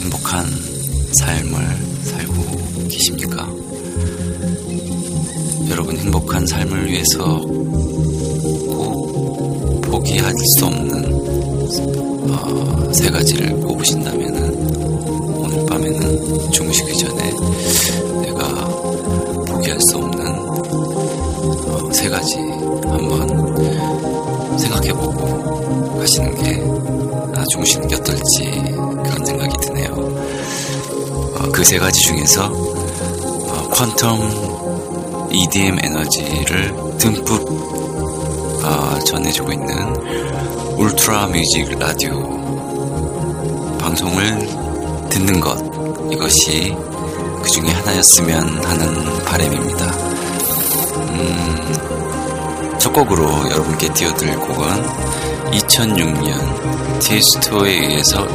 어, 행복한 삶을 살고 계십니까? 여러분 행복한 삶을 위해서 꼭 포기할 수 없는 어, 세 가지를 꼽으신다면은 오늘 밤에는 주무시기 전에 내가 포기할 수 없는 어, 세 가지 한번 생각해보고 가시는 게 아, 주무시는 게 어떨지 그런 생각이 드네요. 그 세 가지 중에서 어, 퀀텀 EDM 에너지를 듬뿍 어, 전해주고 있는 울트라 뮤직 라디오 방송을 듣는 것 이것이 그 중에 하나였으면 하는 바람입니다. 음, 첫 곡으로 여러분께 띄워드릴 곡은 2006년 티에스토의 In Search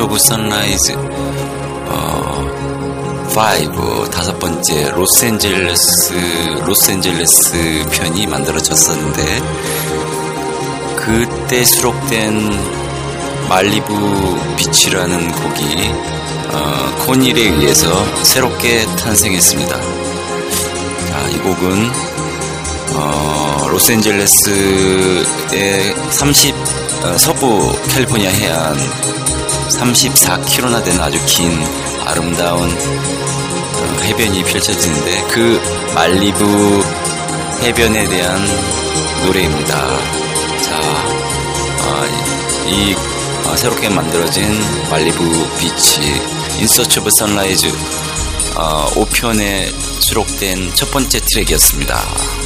of Sunrise 어, 5 다섯 번째 로스앤젤레스 로스앤젤레스 편이 만들어졌었는데 그때 수록된 Malibu Beach라는 곡이 어, 코닐에 의해서 새롭게 탄생했습니다. 자, 이 곡은 어, 로스앤젤레스의 30 어, 서부 캘리포니아 해안 34km나 되는 아주 긴 아름다운 어, 해변이 펼쳐지는데 그 말리부 해변에 대한 노래입니다. 자, 어, 이 어, 새롭게 만들어진 Malibu Beach In Search of Sunrise 어, 5편에 수록된 첫 번째 트랙이었습니다.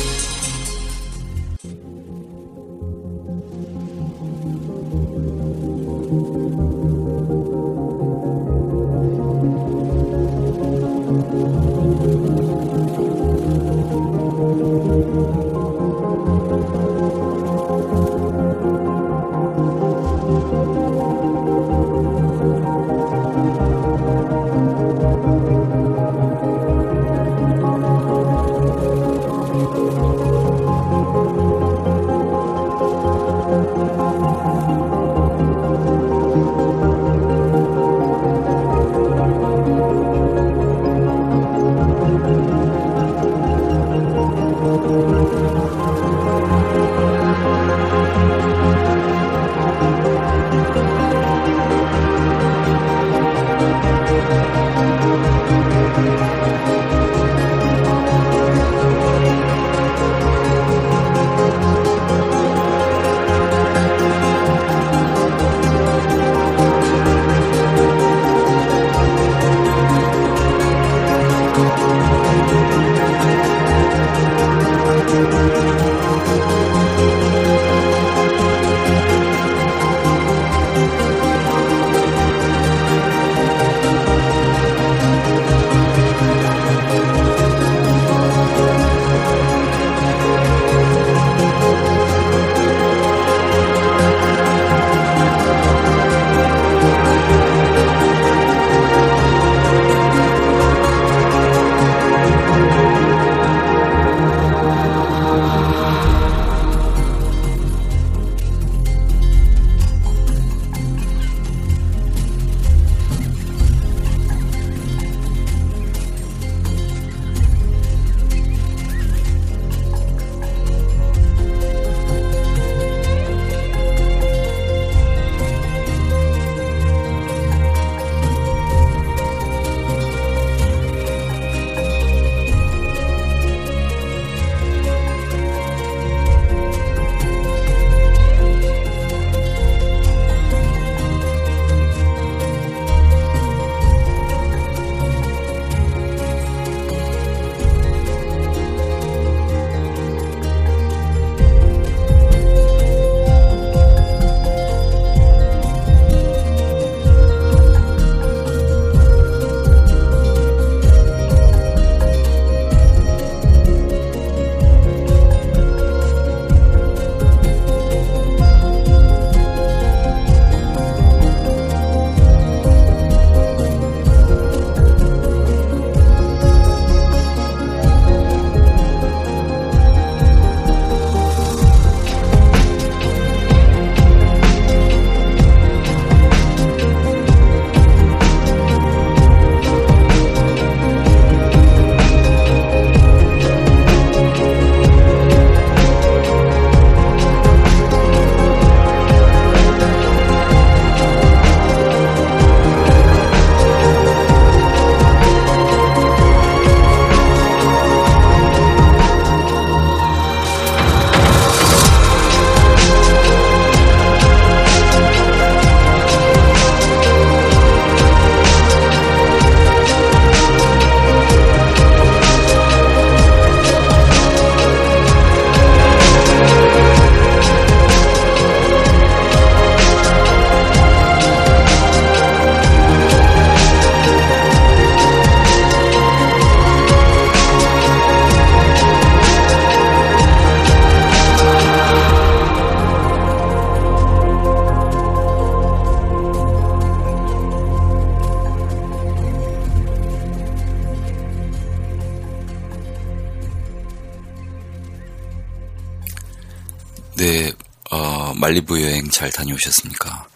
어, 말리부 여행 잘 다녀오셨습니까?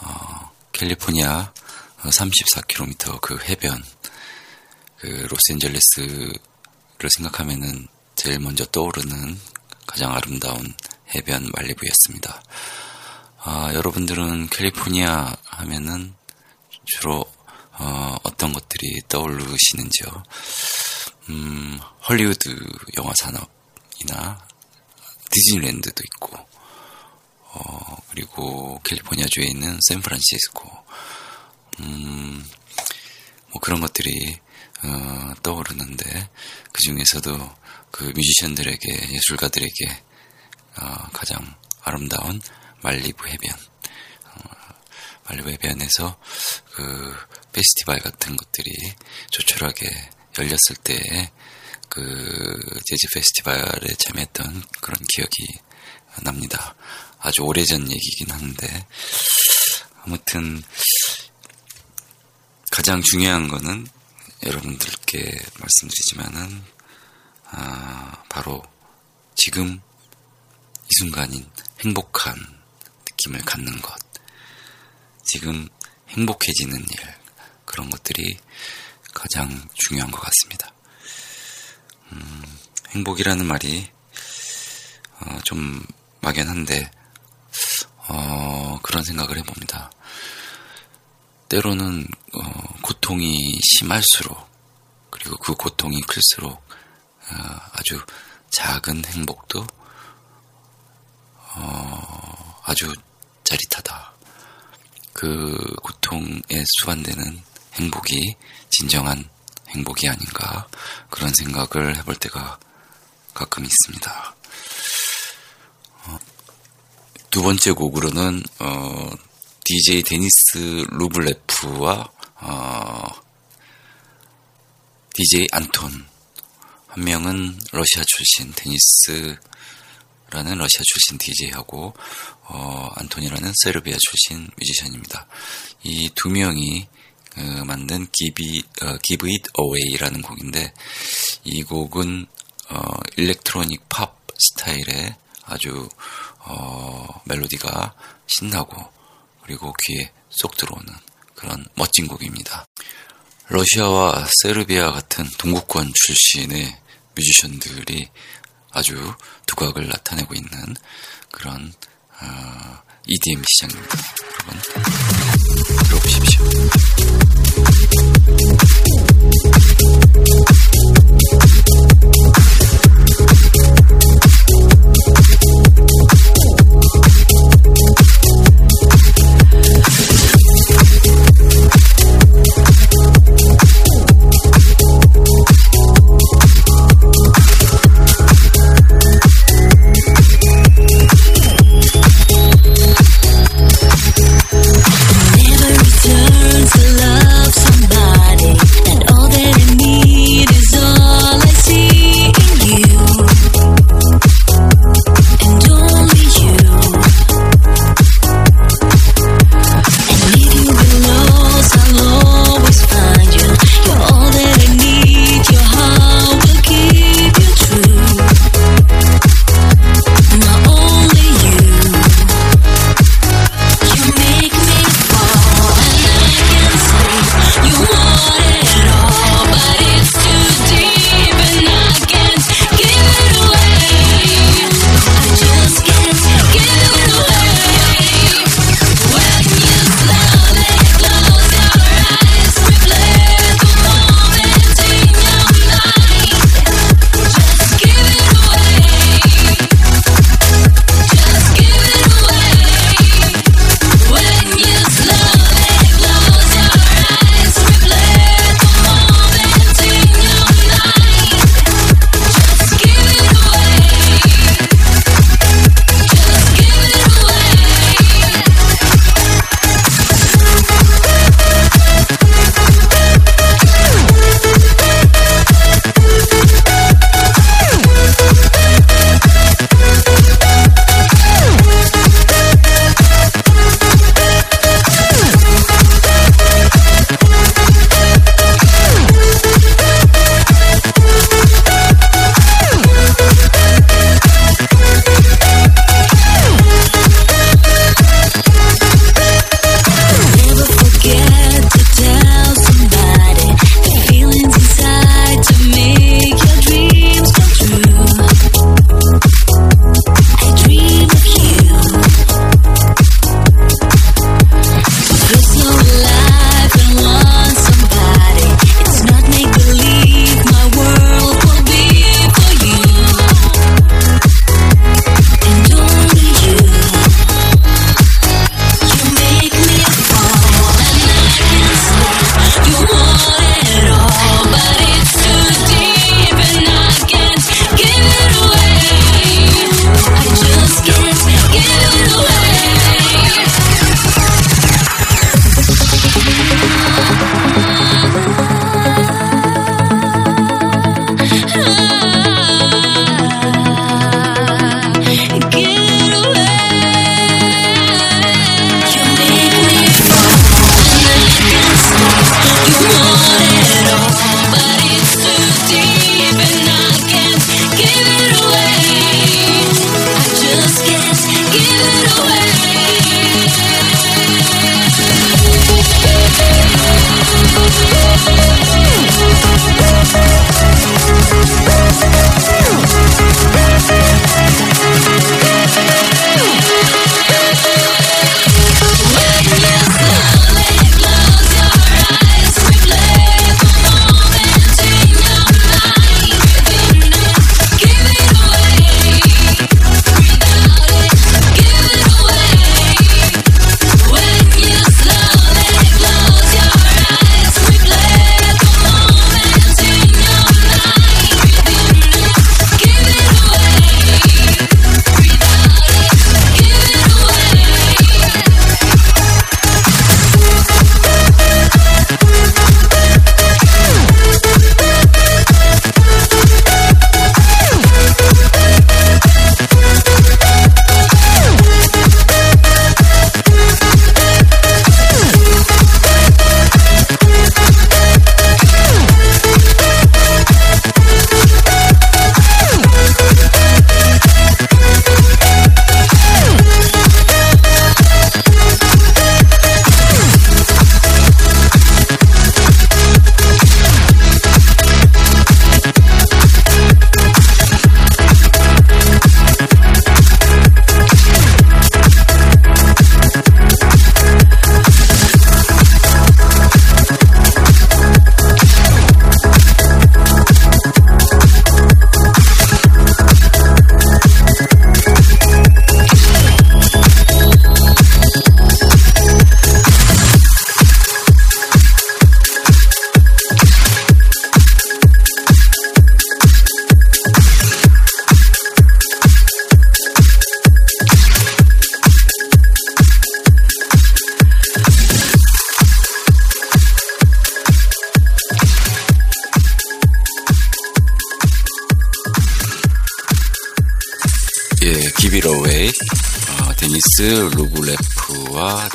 어, 캘리포니아 34km 그 해변, 그 로스앤젤레스를 생각하면은 제일 먼저 떠오르는 가장 아름다운 해변 말리부였습니다. 아, 여러분들은 캘리포니아 하면은 주로 어, 떤 것들이 떠오르시는지요? 음, 헐리우드 영화 산업이나 디즈니랜드도 있고, 어, 그리고 캘리포니아주에 있는 샌프란시스코, 음, 뭐 그런 것들이 어, 떠오르는데 그 중에서도 그 뮤지션들에게 예술가들에게 어, 가장 아름다운 말리부 해변, 어, 말리부 해변에서 그 페스티벌 같은 것들이 조촐하게 열렸을 때그 재즈 페스티벌에 참여했던 그런 기억이 납니다. 아주 오래전 얘기긴 한데. 아무튼 가장 중요한 거는 여러분들께 말씀드리지만은 아, 바로 지금 이 순간인 행복한 느낌을 갖는 것, 지금 행복해지는 일, 그런 것들이 가장 중요한 것 같습니다. 음, 행복이라는 말이 어, 좀 막연한데 어, 그런 생각을 해봅니다. 때로는 어, 고통이 심할수록 그리고 그 고통이 클수록 어, 아주 작은 행복도 어, 아주 짜릿하다. 그 고통에 수반되는 행복이 진정한 행복이 아닌가 그런 생각을 해볼 때가 가끔 있습니다. 어, 두 번째 곡으로는 어, DJ 데니스 루블레프와 어, DJ 안톤 한 명은 러시아 출신 데니스라는 러시아 출신 DJ하고 어, 안톤이라는 세르비아 출신 뮤지션입니다. 이 두 명이 어, 만든 Give, 어, Give It Away라는 곡인데 이 곡은 어, 일렉트로닉 팝 스타일의 아주 어, 멜로디가 신나고 그리고 귀에 쏙 들어오는 그런 멋진 곡입니다. 러시아와 세르비아 같은 동구권 출신의 뮤지션들이 아주 두각을 나타내고 있는 그런 어, EDM 시장입니다. 여러분 들어보십시오.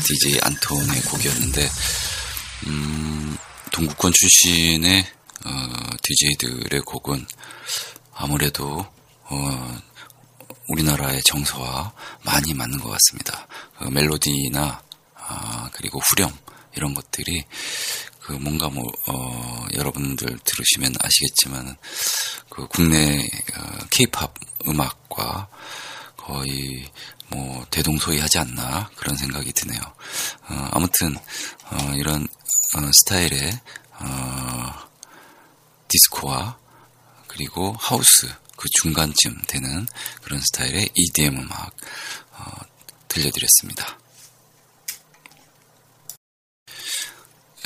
DJ 안톤의 곡이었는데 음, 동구권 출신의 어, DJ들의 곡은 아무래도 어, 우리나라의 정서와 많이 맞는 것 같습니다. 그 멜로디나 아, 그리고 후렴 이런 것들이 그 뭔가 뭐 어, 여러분들 들으시면 아시겠지만 그 국내 케이팝 어, 음악과 거의 뭐 대동소이하지 않나 그런 생각이 드네요. 어, 아무튼 어, 이런 어, 스타일의 어, 디스코와 그리고 하우스 그 중간쯤 되는 그런 스타일의 EDM 음악 어, 들려드렸습니다.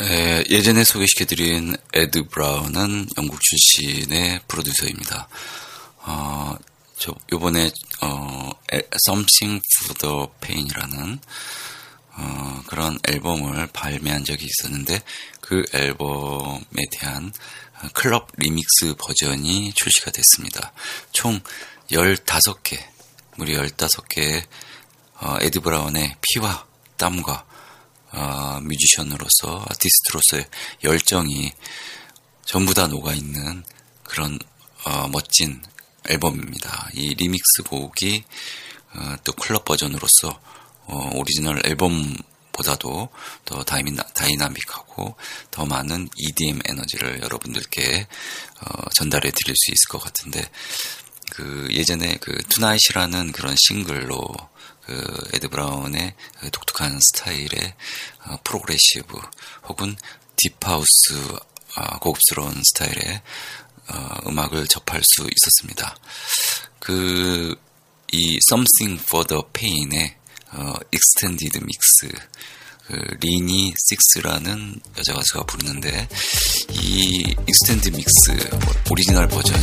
에, 예전에 소개시켜드린 에드 브라운은 영국 출신의 프로듀서입니다. 어, 저 요번에 어, Something for the Pain이라는 어, 그런 앨범을 발매한 적이 있었는데 그 앨범에 대한 클럽 리믹스 버전이 출시가 됐습니다. 총 15개, 무려 15개의 어, 에드 브라운의 피와 땀과 어, 뮤지션으로서 아티스트로서의 열정이 전부 다 녹아있는 그런 어, 멋진 앨범입니다. 이 리믹스 곡이 어, 또 클럽 버전으로서 어, 오리지널 앨범보다도 더 다이나, 다이나믹하고 더 많은 EDM 에너지를 여러분들께 어, 전달해 드릴 수 있을 것 같은데 그 예전에 그 Tonight이라는 그런 싱글로 그 에드 브라운의 그 독특한 스타일의 어, progressive 혹은 deep house 어, 고급스러운 스타일의 어, 음악을 접할 수 있었습니다. 그 이 Something for the Pain의 어, extended mix 그 리니 6라는 여자 가수가 부르는데 이 extend mix 오리지널 버전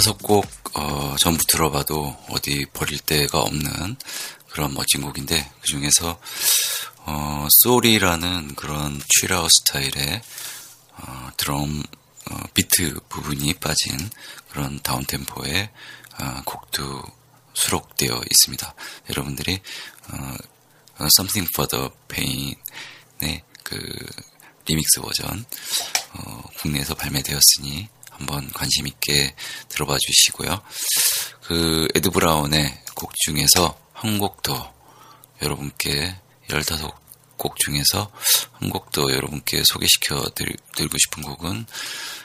15 곡 어, 전부 들어봐도 어디 버릴 데가 없는 그런 멋진 곡인데 그 중에서 어, 소리라는 그런 취라우 스타일의 어, 드럼 어, 비트 부분이 빠진 그런 다운 템포의 어, 곡도 수록되어 있습니다. 여러분들이 어, Something for the Pain의 그 리믹스 버전 어, 국내에서 발매되었으니 한번 관심 있게 들어봐 주시고요. 그 에드 브라운의 곡 중에서 한 곡 더 여러분께 15곡 중에서 한 곡 더 여러분께 소개시켜 드리고 싶은 곡은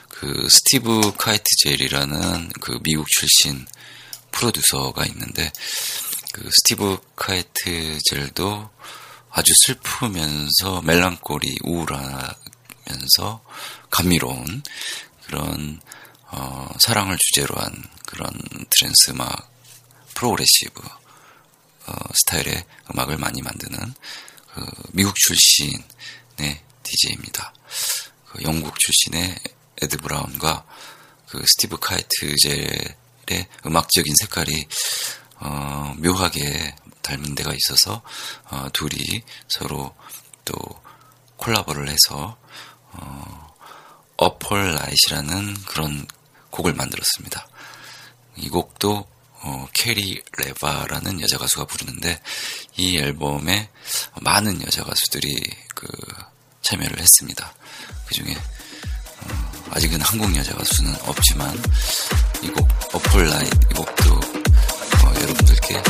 그 스티브 카이트 젤이라는 그 미국 출신 프로듀서가 있는데 그 스티브 카이트 젤도 아주 슬프면서 멜랑콜리 우울하면서 감미로운 그런 어, 사랑을 주제로 한 그런 trance 음악 progressive 어, 스타일의 음악을 많이 만드는 그 미국 출신의 DJ입니다. 그 영국 출신의 에드 브라운과 그 스티브 카이트젤의 음악적인 색깔이 어, 묘하게 닮은 데가 있어서 어, 둘이 서로 또 콜라보를 해서 어, 어펄 라이시라는 그런 곡을 만들었습니다. 이 곡도 어, 캐리 레바라는 여자 가수가 부르는데 이 앨범에 많은 여자 가수들이 그 참여를 했습니다. 그 중에 어, 아직은 한국 여자 가수는 없지만 이 곡 어펄 라이 이 곡도 어, 여러분들께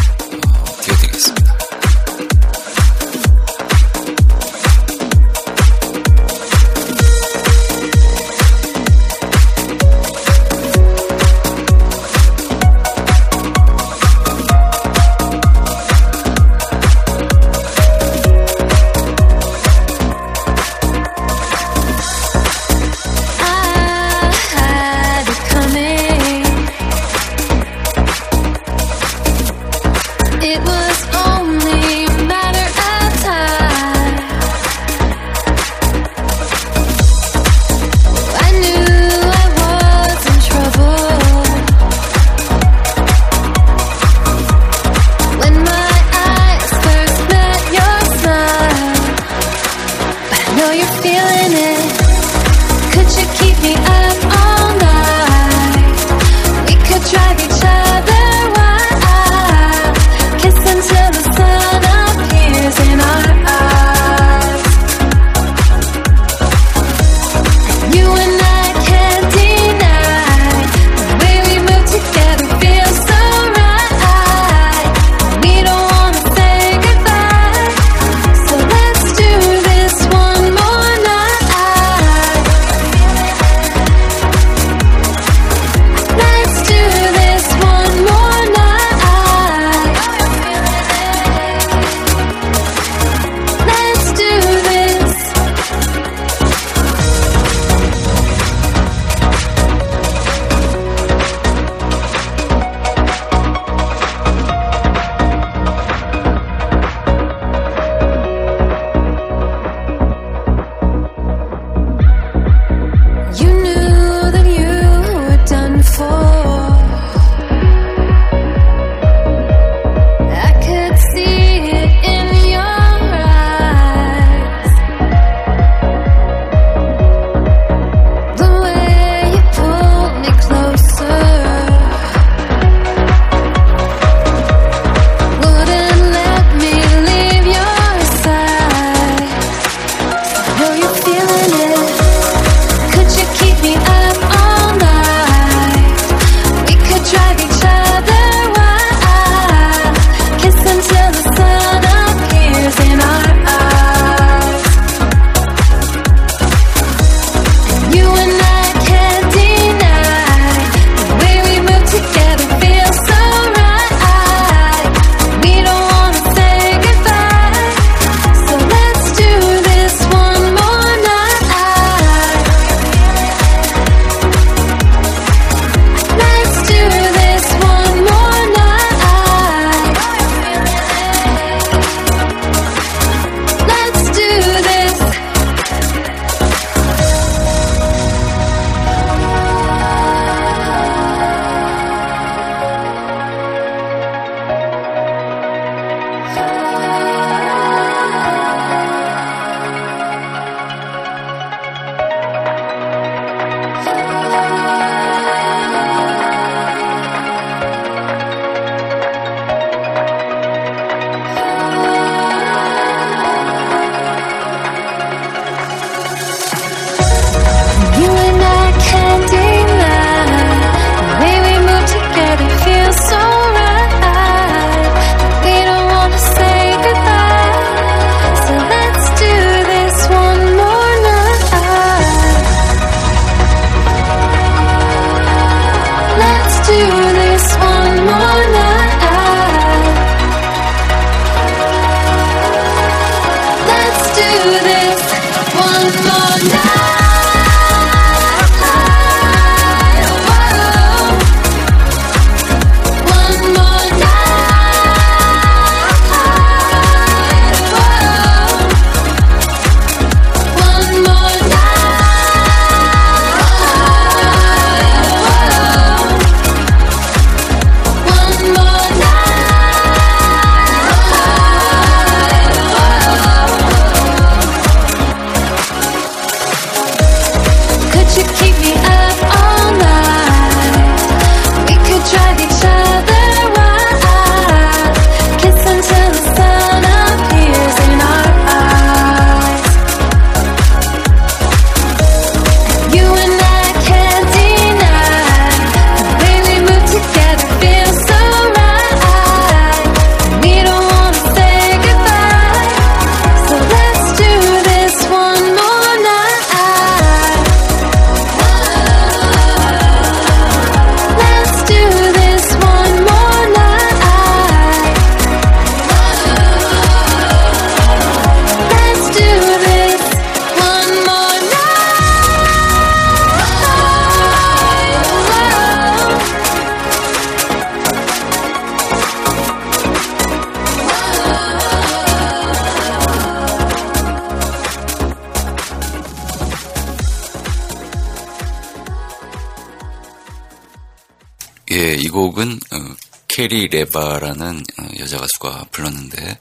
캐리 레바라는 어, 여자 가수가 불렀는데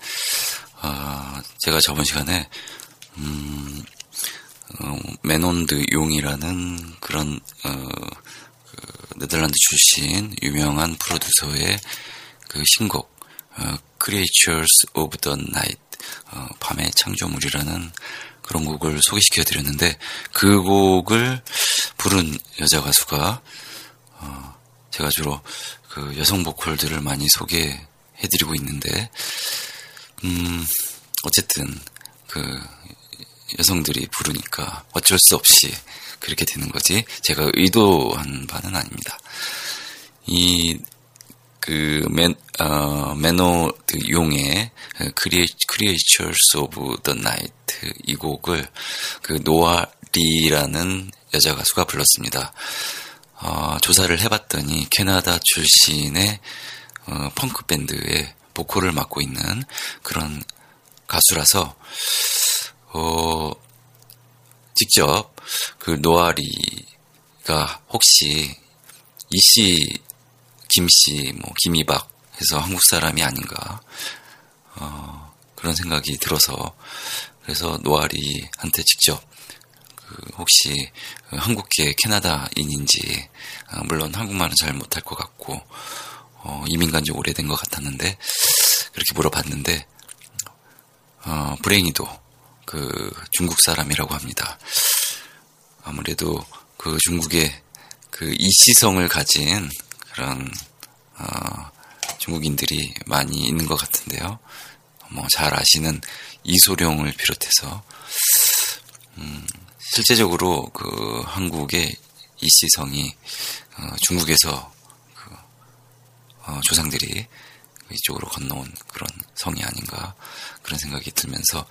어, 제가 저번 시간에 음, 어, 메논드 용이라는 그런 어, 그 네덜란드 출신 유명한 프로듀서의 그 신곡 어, Creatures of the Night 어, 밤의 창조물이라는 그런 곡을 소개시켜 드렸는데 그 곡을 부른 여자 가수가 어, 제가 주로 그 여성 보컬들을 많이 소개해 드리고 있는데 음 어쨌든 그 여성들이 부르니까 어쩔 수 없이 그렇게 되는 거지 제가 의도한 바는 아닙니다. 이 그 맨, 어, 매노드 용의 Creatures of the Night 이 곡을 그 노아리라는 여자 가수가 불렀습니다. 어, 조사를 해봤더니 캐나다 출신의 어, 펑크 밴드의 보컬을 맡고 있는 그런 가수라서 어, 직접 그 노아리가 혹시 이씨, 김씨, 뭐 김이박 해서 한국 사람이 아닌가 어, 그런 생각이 들어서 그래서 노아리한테 직접 그 혹시 한국계 캐나다인인지 어, 물론 한국말은 잘 못할 것 같고 어, 이민 간지 오래된 것 같았는데 그렇게 물어봤는데 어, 브레인이도 그 중국 사람이라고 합니다. 아무래도 그 중국의 그 이시성을 가진 그런 어, 중국인들이 많이 있는 것 같은데요. 뭐 잘 아시는 이소룡을 비롯해서 음, 실제적으로 그 한국의 이시성이 어, 중국에서 그, 어, 조상들이 이쪽으로 건너온 그런 성이 아닌가 그런 생각이 들면서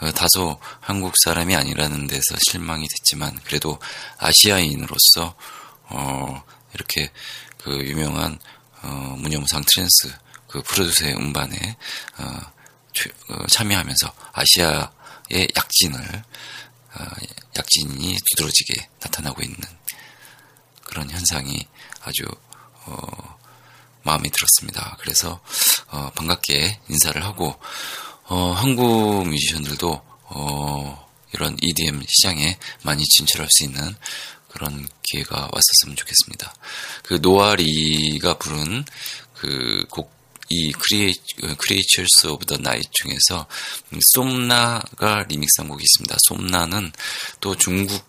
어, 다소 한국 사람이 아니라는 데서 실망이 됐지만 그래도 아시아인으로서 어, 이렇게 그 유명한 어, 문영상 trance 그 프로듀서의 음반에 어, 어, 참여하면서 아시아의 약진을 어, 약진이 두드러지게 나타나고 있는 그런 현상이 아주 어, 마음에 들었습니다. 그래서 어, 반갑게 인사를 하고 어, 한국 뮤지션들도 어, 이런 EDM 시장에 많이 진출할 수 있는 그런 기회가 왔었으면 좋겠습니다. 그 노아리가 부른 그 곡, 이 Crea, Creatures of the Night 중에서 솜나가 리믹스한 곡이 있습니다. 솜나는 또 중국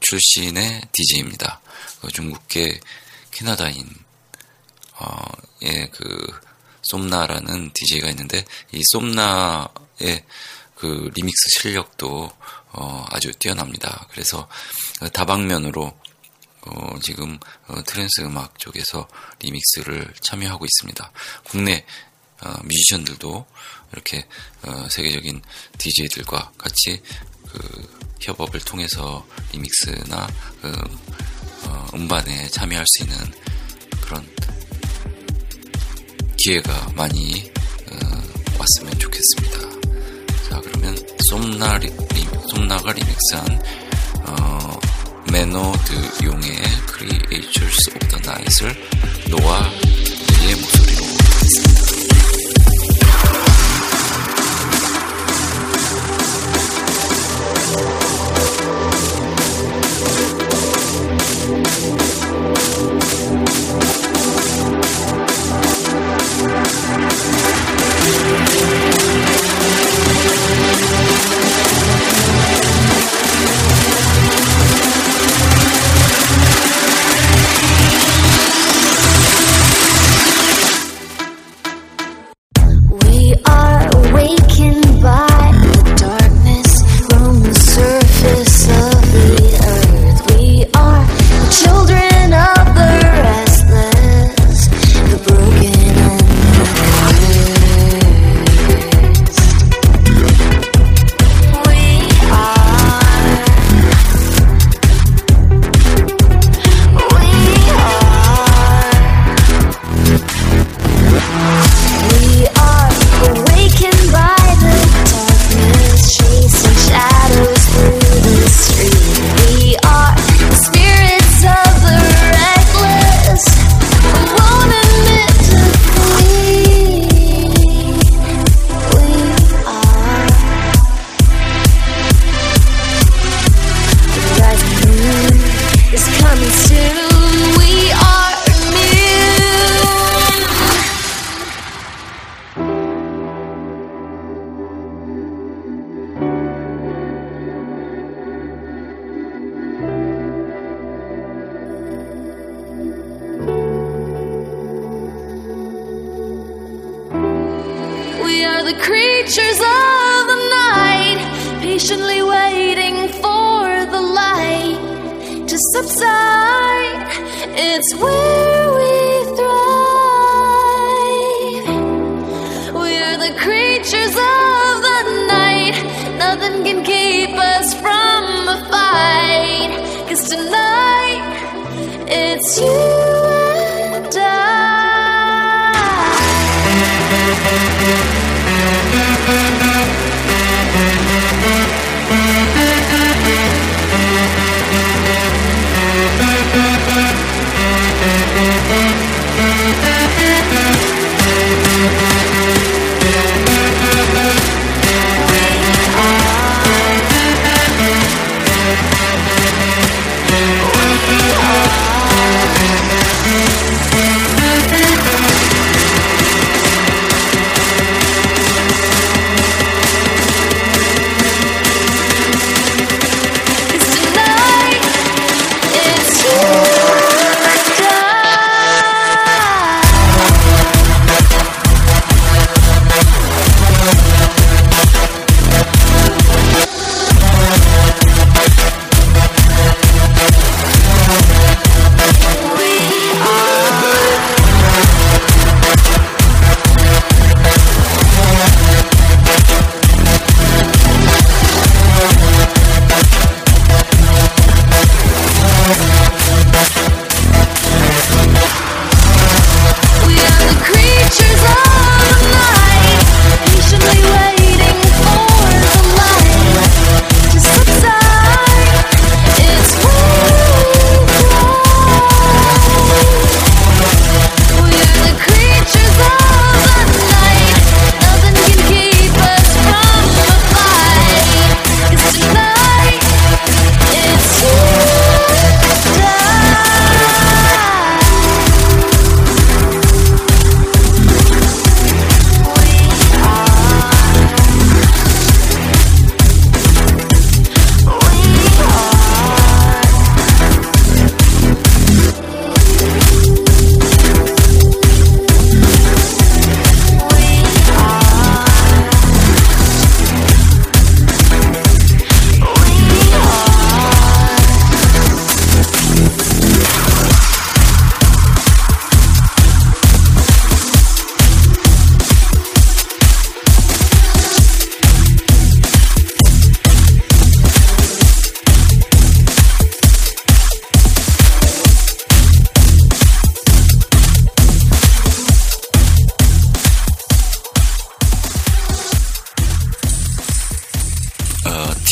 출신의 DJ입니다. 그 중국계 캐나다인 어, 예, 그 솜나라는 DJ가 있는데 이 솜나의 그 리믹스 실력도 어, 아주 뛰어납니다. 그래서 다방면으로 어, 지금 어, trance 음악 쪽에서 리믹스를 참여하고 있습니다. 국내 어, 뮤지션들도 이렇게 어, 세계적인 DJ들과 같이 그 협업을 통해서 리믹스나 그, 어, 음반에 참여할 수 있는 그런 기회가 많이 어, 왔으면 좋겠습니다. 자 그러면 솜나 리, 솜나가 리믹스한 어, 매너드 용의 Creatures of the Night을 노아 리의 목소리로 했습니다. We'll be right back.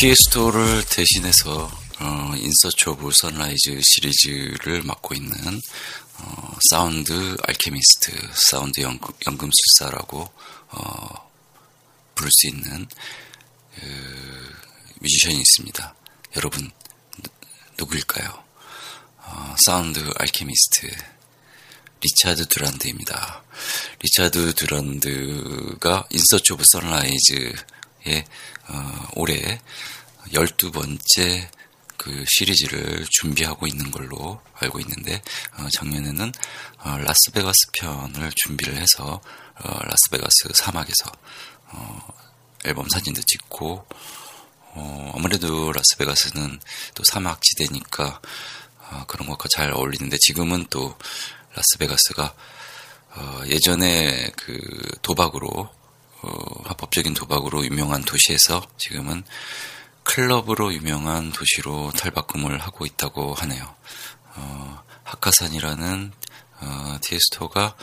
어, 티에스토를 대신해서 어, In Search of Sunrise 시리즈를 맡고 있는 어, sound alchemist, 사운드 연금, 연금술사라고 어, 부를 수 있는 그, 뮤지션이 있습니다. 여러분 누- 누구일까요? 어, sound alchemist 리차드 듀란드입니다. 리차드 듀란드가 In Search of Sunrise의 어, 올해 12번째 그 시리즈를 준비하고 있는 걸로 알고 있는데 어, 작년에는 어, 라스베가스 편을 준비를 해서 어, 라스베가스 사막에서 어, 앨범 사진도 찍고 어, 아무래도 라스베가스는 또 사막 지대니까 어, 그런 것과 잘 어울리는데 지금은 또 라스베가스가 어, 예전에 그 도박으로 어, 합법적인 도박으로 유명한 도시에서 지금은 클럽으로 유명한 도시로 탈바꿈을 하고 있다고 하네요. 어, 하카산이라는 어, 티에스토가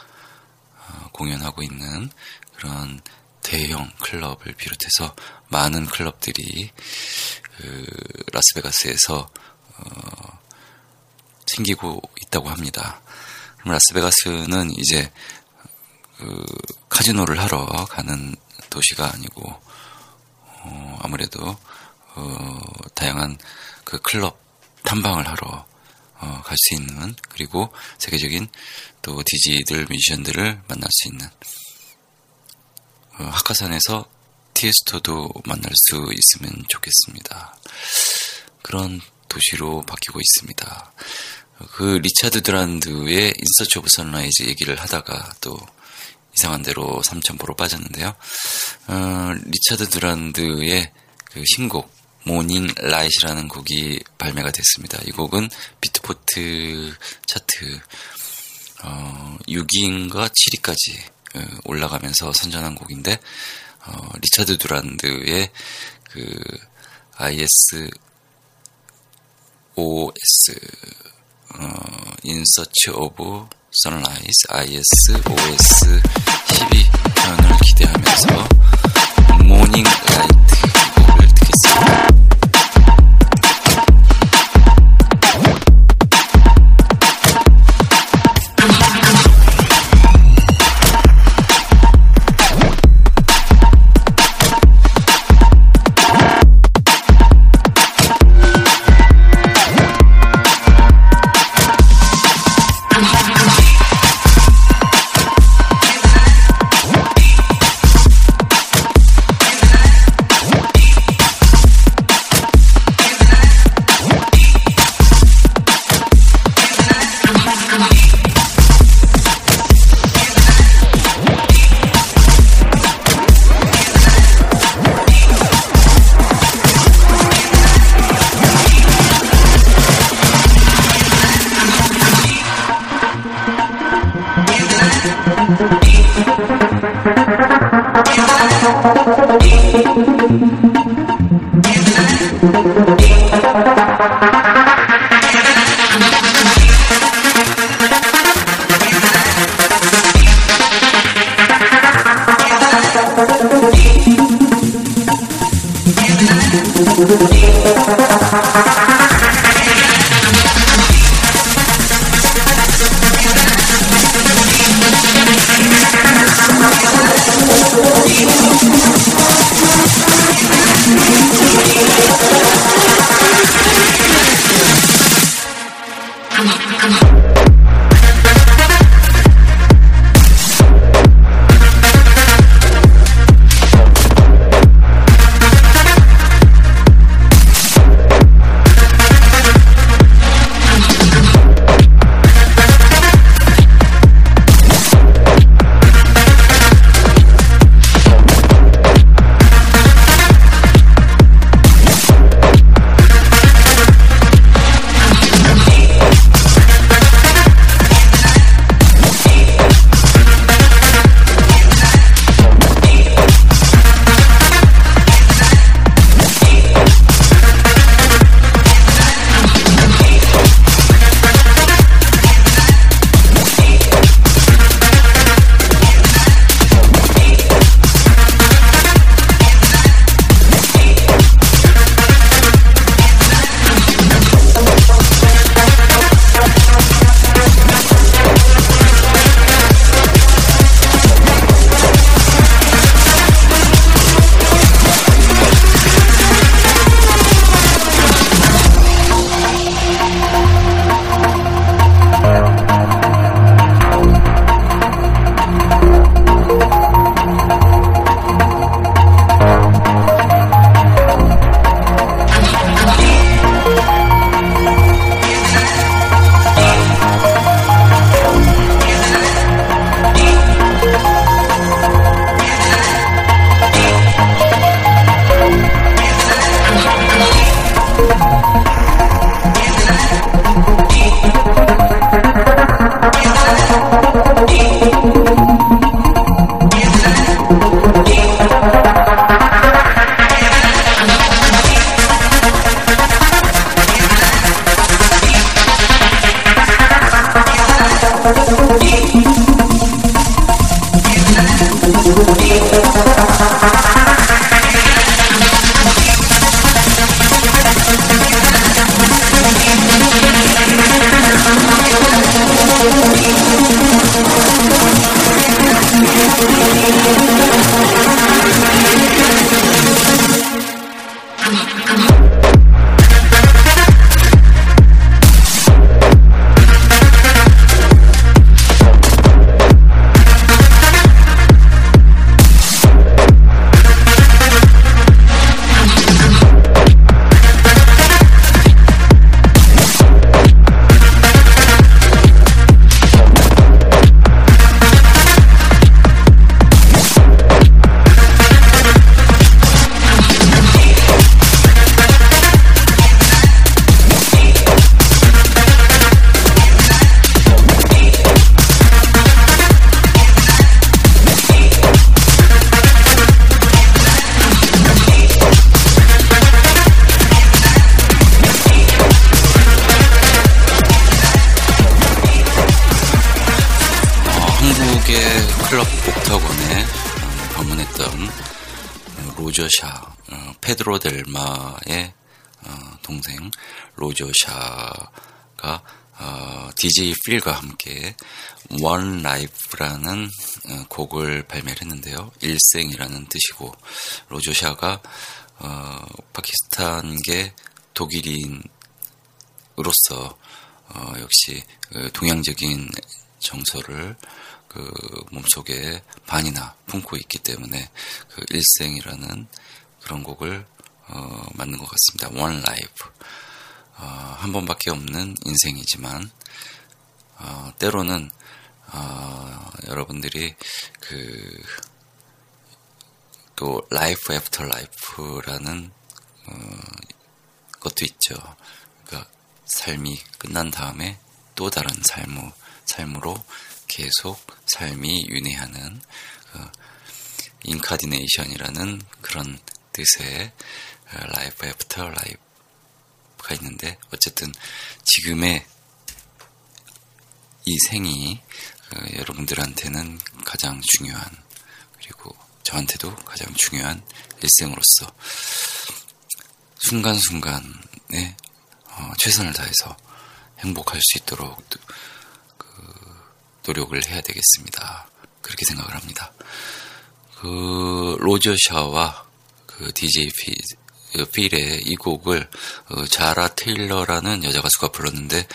어, 공연하고 있는 그런 대형 클럽을 비롯해서 많은 클럽들이 그 라스베가스에서 어, 생기고 있다고 합니다. 그럼 라스베가스는 이제 그 카지노를 하러 가는 도시가 아니고 어, 아무래도 어, 다양한 그 클럽 탐방을 하러 어, 갈 수 있는 그리고 세계적인 또 디지들 뮤지션들을 만날 수 있는 어, 하카산에서 티에스토도 만날 수 있으면 좋겠습니다. 그런 도시로 바뀌고 있습니다. 그 리차드 드란드의 In Search of Sunrise 얘기를 하다가 또 이상한 데로 삼천포로 빠졌는데요. 어, 리차드 두란드의 그 신곡 Morning Light라는 곡이 발매가 됐습니다. 이 곡은 비트포트 차트 어, 6위인가 7위까지 어, 올라가면서 선전한 곡인데 어, 리차드 두란드의 그 IS OS 어, In Search of Sunrise IS OS 12 편을 기대하면서 모닝 라이트 이 곡을 Thank you. DJ 필과 함께 One Life라는 어, 곡을 발매를 했는데요. 일생이라는 뜻이고 로조샤가 어, 파키스탄계 독일인으로서 어, 역시 그 동양적인 정서를 그 몸속에 반이나 품고 있기 때문에 그 일생이라는 그런 곡을 어, 만든 것 같습니다. One Life. 어, 한 번밖에 없는 인생이지만 어, 때로는 어, 여러분들이 그 또 life after life라는 어, 것도 있죠. 그러니까 삶이 끝난 다음에 또 다른 삶우, 삶으로 계속 삶이 윤회하는 그 incarnation이라는 그런 뜻의 life after life가 있는데 어쨌든 지금의 이 생이 그 여러분들한테는 가장 중요한 그리고 저한테도 가장 중요한 일생으로서 순간순간에 어, 최선을 다해서 행복할 수 있도록 그 노력을 해야 되겠습니다. 그렇게 생각을 합니다. 그 로저 샤와 그 DJ 피, 그 필의 이 곡을 어, 자라 테일러라는 여자 가수가 불렀는데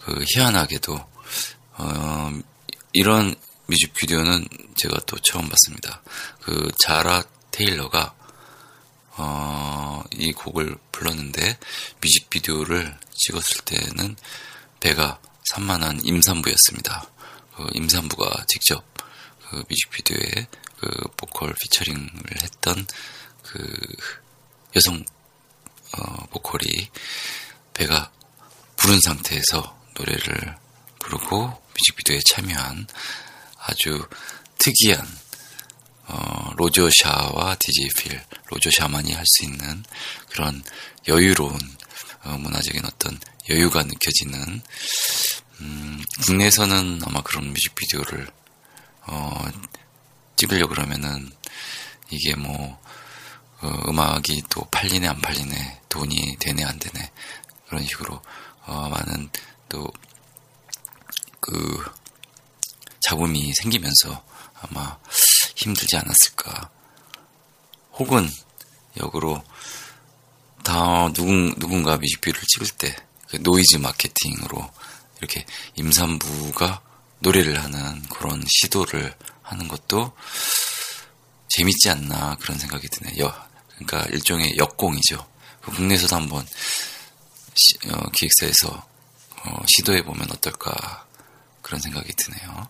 그 희한하게도 어, 이런 뮤직비디오는 제가 또 처음 봤습니다. 그 자라 테일러가 어, 이 곡을 불렀는데 뮤직비디오를 찍었을 때는 배가 산만한 임산부였습니다. 그 임산부가 직접 그 뮤직비디오에 그 보컬 피처링을 했던 그 여성 어, 보컬이 배가 부른 상태에서 노래를 부르고 뮤직비디오에 참여한 아주 특이한 어, 로저샤와 DJ 필, 로저샤만이 할 수 있는 그런 여유로운 어, 문화적인 어떤 여유가 느껴지는 음, 국내에서는 아마 그런 뮤직비디오를 어, 찍으려 그러면은 이게 뭐 어, 음악이 또 팔리네 안 팔리네 돈이 되네 안 되네 그런 식으로 어, 많은 또 그 잡음이 생기면서 아마 힘들지 않았을까. 혹은 역으로 다 누군 누군가 뮤직비디오를 찍을 때 그 노이즈 마케팅으로 이렇게 임산부가 노래를 하는 그런 시도를 하는 것도 재밌지 않나 그런 생각이 드네요. 그러니까 일종의 역공이죠. 그 국내에서도 한번 시, 어, 기획사에서 어, 시도해 보면 어떨까 그런 생각이 드네요.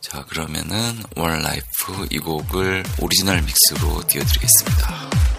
자, 그러면은 원 라이프 이 곡을 오리지널 믹스로 띄워드리겠습니다.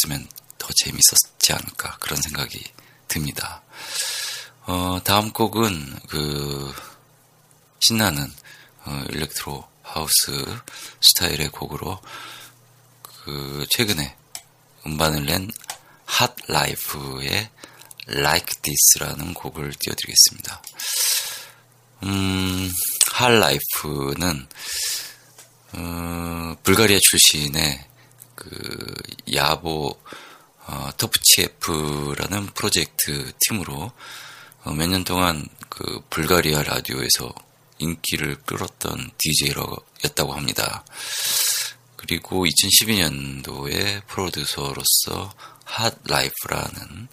바꿨으면 더 재밌었지 않을까 그런 생각이 듭니다. 어, 다음 곡은 그 신나는 어, electro house 스타일의 곡으로 그 최근에 음반을 낸 핫 라이프의 Like This라는 곡을 띄워드리겠습니다. 음, 핫 라이프는 어, 불가리아 출신의 그 야보 어, 터프치에프라는 프로젝트 팀으로 어, 몇년 동안 그 불가리아 라디오에서 인기를 끌었던 DJ였다고 합니다. 그리고 2012년도에 프로듀서로서 핫 라이프라는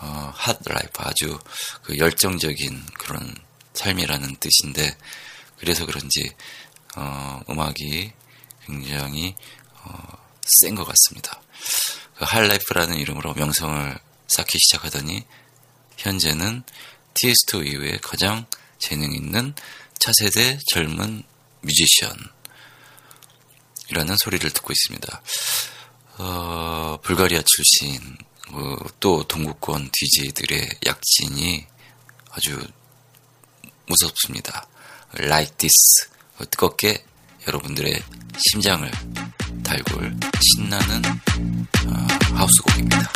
어, 핫 라이프 아주 그 열정적인 그런 삶이라는 뜻인데 그래서 그런지 어, 음악이 굉장히 어, 센 것 같습니다. 그 핫라이프라는 이름으로 명성을 쌓기 시작하더니 현재는 TS2 이후에 가장 재능 있는 차세대 젊은 뮤지션이라는 소리를 듣고 있습니다. 어, 불가리아 출신 어, 또 동구권 DJ들의 약진이 아주 무섭습니다. Like this 어, 뜨겁게 여러분들의 심장을 달굴 신나는 어, 하우스 곡입니다.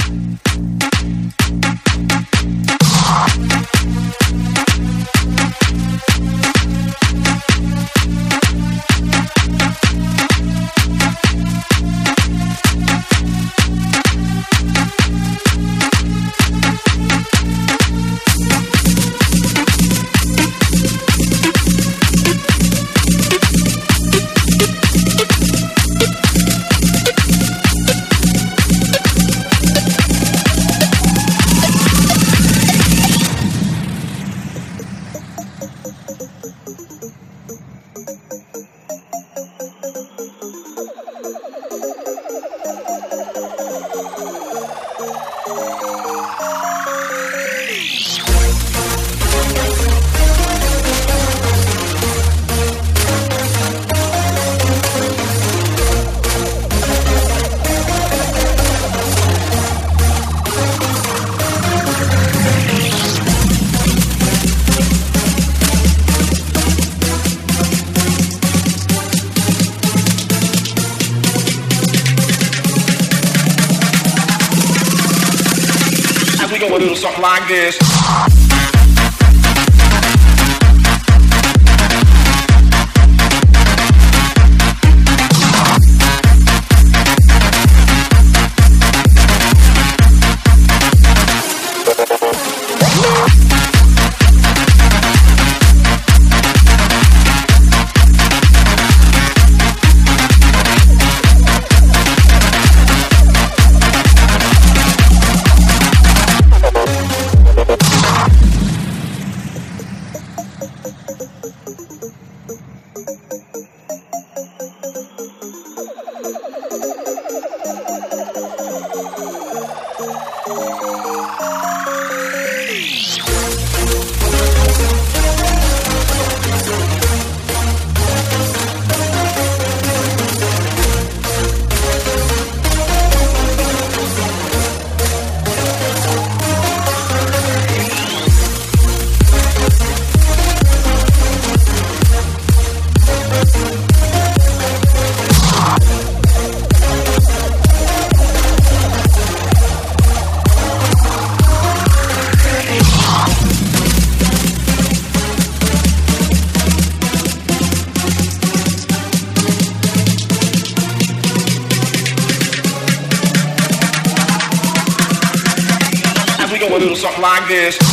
is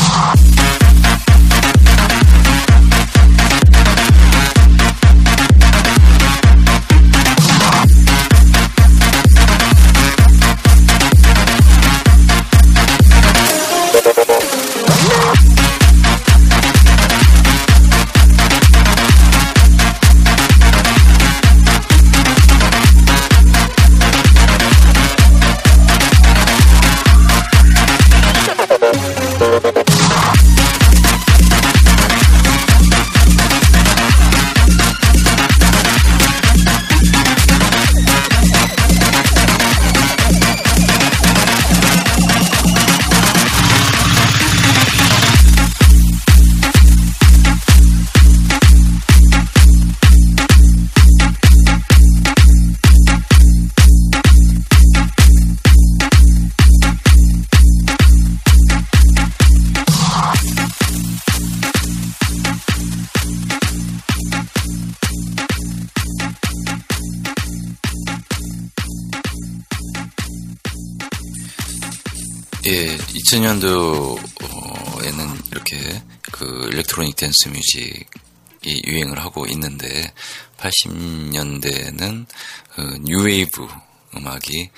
댄스 뮤직이 유행을 하고 있는데 80년대에는 그 뉴웨이브 음악이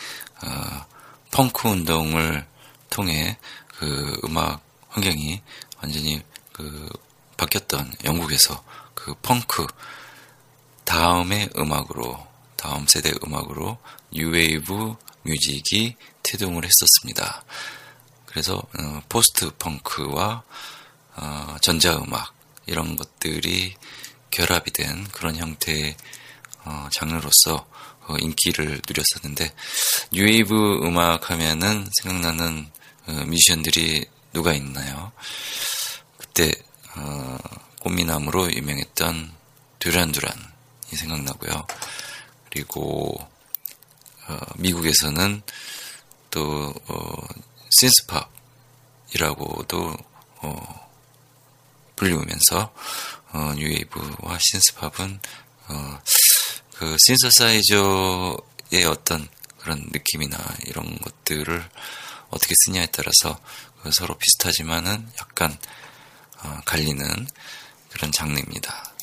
어, 펑크 운동을 통해 그 음악 환경이 완전히 그 바뀌었던 영국에서 그 펑크 다음의 음악으로 다음 세대 음악으로 뉴웨이브 뮤직이 태동을 했었습니다. 그래서 어, 포스트 펑크와 어, 전자음악 이런 것들이 결합이 된 그런 형태의 어, 장르로서 어, 인기를 누렸었는데 뉴웨이브 음악 하면은 생각나는 어, 뮤지션들이 누가 있나요? 그때 어, 꽃미남으로 유명했던 듀란듀란이 생각나고요. 그리고 어, 미국에서는 또 어, 신스팝이라고도 어, 불리우면서 어, 뉴웨이브와 신스팝은 어, 그 신서사이저의 어떤 그런 느낌이나 이런 것들을 어떻게 쓰냐에 따라서 그 서로 비슷하지만은 약간 어, 갈리는 그런 장르입니다.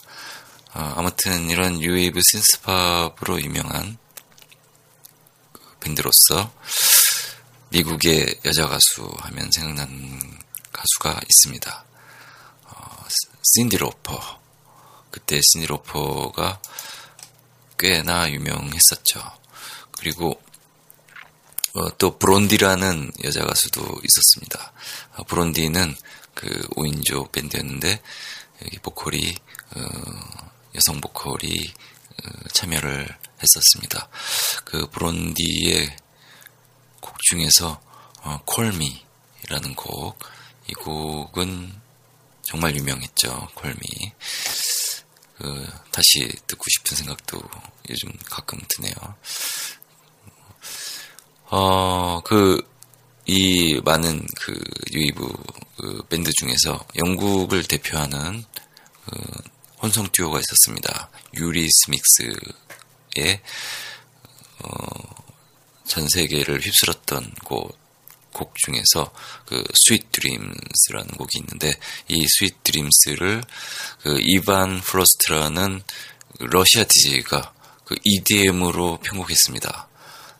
어, 아무튼 이런 뉴웨이브 신스팝으로 유명한 그 밴드로서 미국의 여자 가수 하면 생각나는 가수가 있습니다. 어, 신디 로퍼. 그때 신디 로퍼가 꽤나 유명했었죠. 그리고 어, 또 브론디라는 여자 가수도 있었습니다. 아, 브론디는 그 5인조 밴드였는데 여기 보컬이 어, 여성 보컬이 어, 참여를 했었습니다. 그 브론디의 곡 중에서 어, 콜미라는 곡, 이 곡은 정말 유명했죠. 콜미. 그 다시 듣고 싶은 생각도 요즘 가끔 드네요. 어, 그, 이 많은 그 뉴웨이브 그 밴드 중에서 영국을 대표하는 그 혼성 듀오가 있었습니다. 유리스믹스의 어, 전 세계를 휩쓸었던 곡, 곡 중에서 그 Sweet Dreams라는 곡이 있는데 이 Sweet Dreams를 그 이반 프로스트라는 러시아 DJ가 그 EDM으로 편곡했습니다.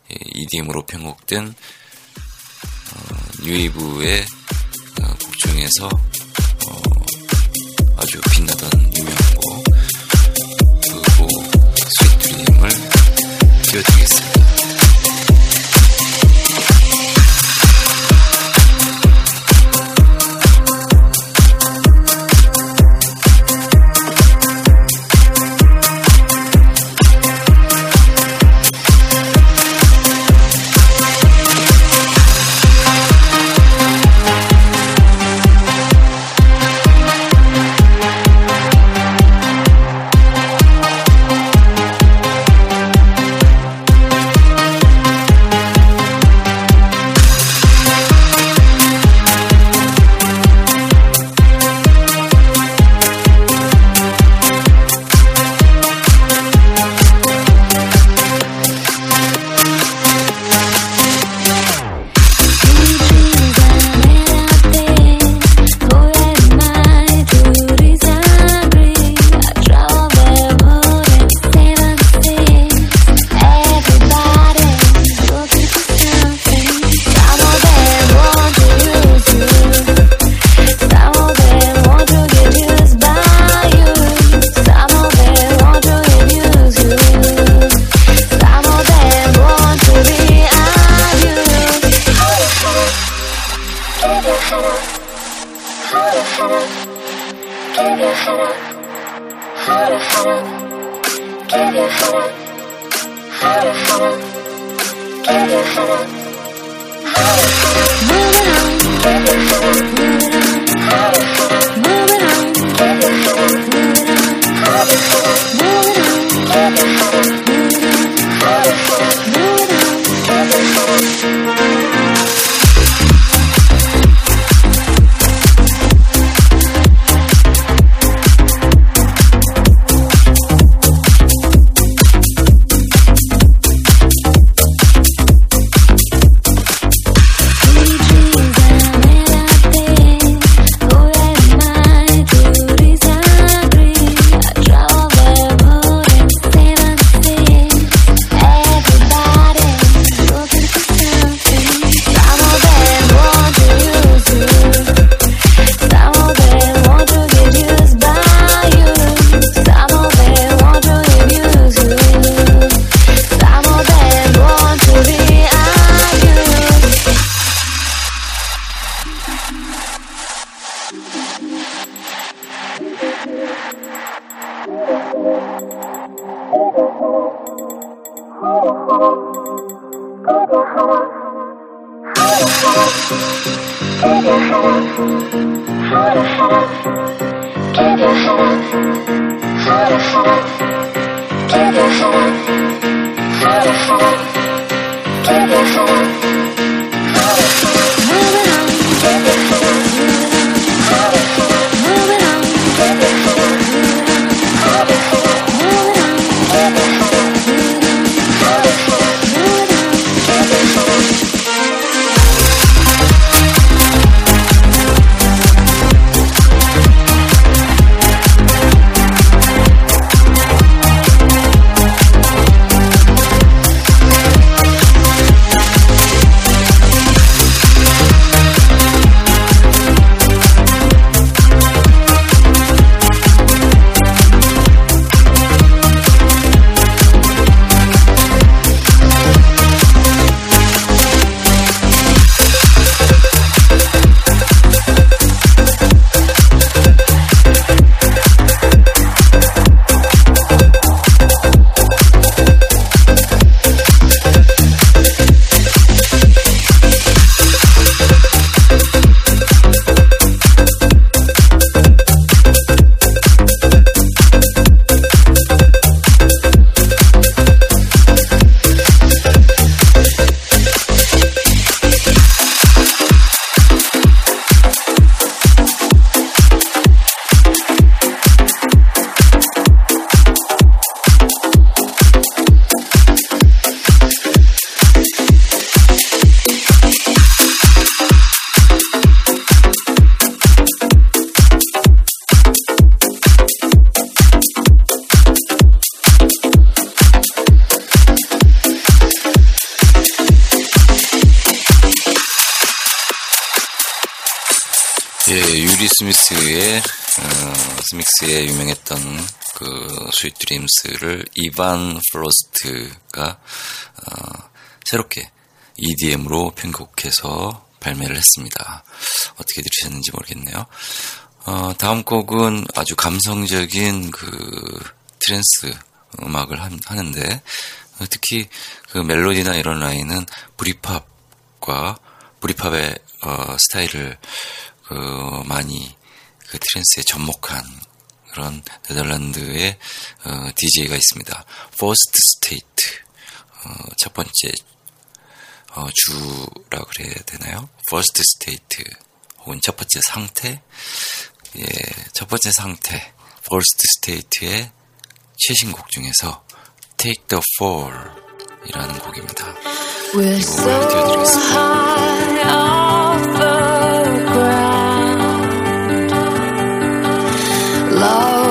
EDM으로 편곡된 어, 뉴웨이브의 어, 곡 중에서 어, 아주 빛나던 유명한 곡, 그곡 Sweet Dream을 띄워드리겠습니다. Dreams를 이반 프로스트가 어, 새롭게 EDM으로 편곡해서 발매를 했습니다. 어떻게 들으셨는지 모르겠네요. 어, 다음 곡은 아주 감성적인 그 트랜스 음악을 한- 하는데 어, 특히 그 멜로디나 이런 라인은 브릿팝과 브릿팝의 어, 스타일을 그 많이 그 트랜스에 접목한 그런 네덜란드의 어, DJ가 있습니다. First State 어, 첫 번째 어, 주라 그래야 되나요? First State 혹은 첫 번째 상태 예, 첫 번째 상태 First State의 최신곡 중에서 Take the Fall 이라는 곡입니다. 이거 so 띄워드리겠습니다. love.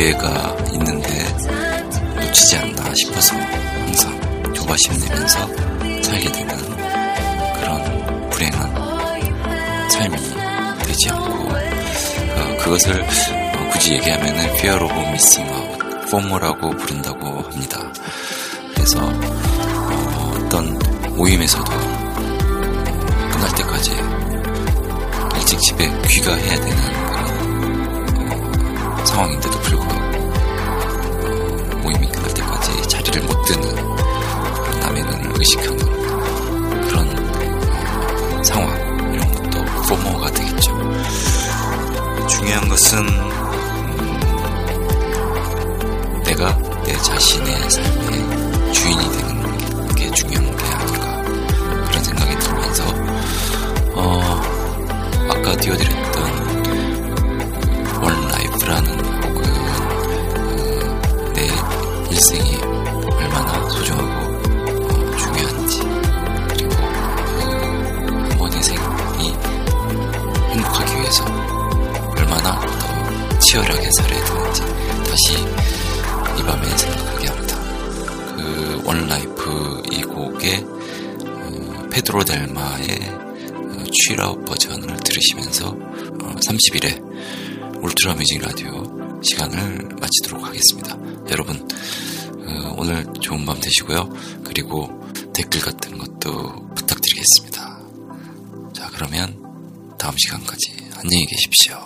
기회가 있는데 놓치지 않나 싶어서 항상 조바심 내면서 살게 되는 그런 불행한 삶이 되지 않고 어, 그것을 어, 굳이 얘기하면은 fear of missing out, FOMO라고 부른다고 합니다. 그래서 어, 어떤 모임에서도 끝날 때까지 일찍 집에 귀가해야 되는 상황인데도 불구하고 어, 모임이 끝날 때까지 자리를 못 드는 남의 눈을 의식하는 그런 어, 상황 이런 것도 포모가 되겠죠. 중요한 것은 음, 내가 내 자신의 삶의 주인이 되는 게 중요한 게 아닐까 그런 생각이 들면서 어, 아까 띄워드렸 페드로 델마의 어, 취라웃 버전을 들으시면서 어, 30일에 울트라 뮤직 라디오 시간을 마치도록 하겠습니다. 여러분 어, 오늘 좋은 밤 되시고요. 그리고 댓글 같은 것도 부탁드리겠습니다. 자 그러면 다음 시간까지 안녕히 계십시오.